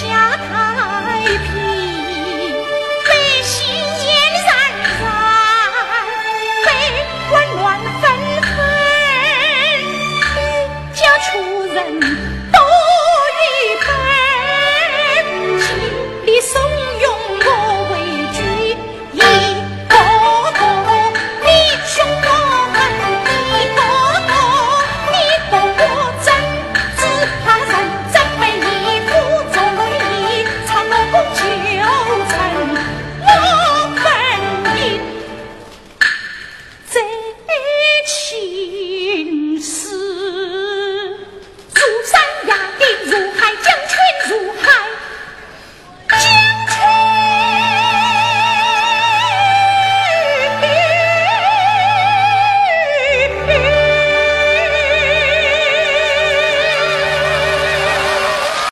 家太平百姓宴燃燃悲观乱纷纷家出人多预备送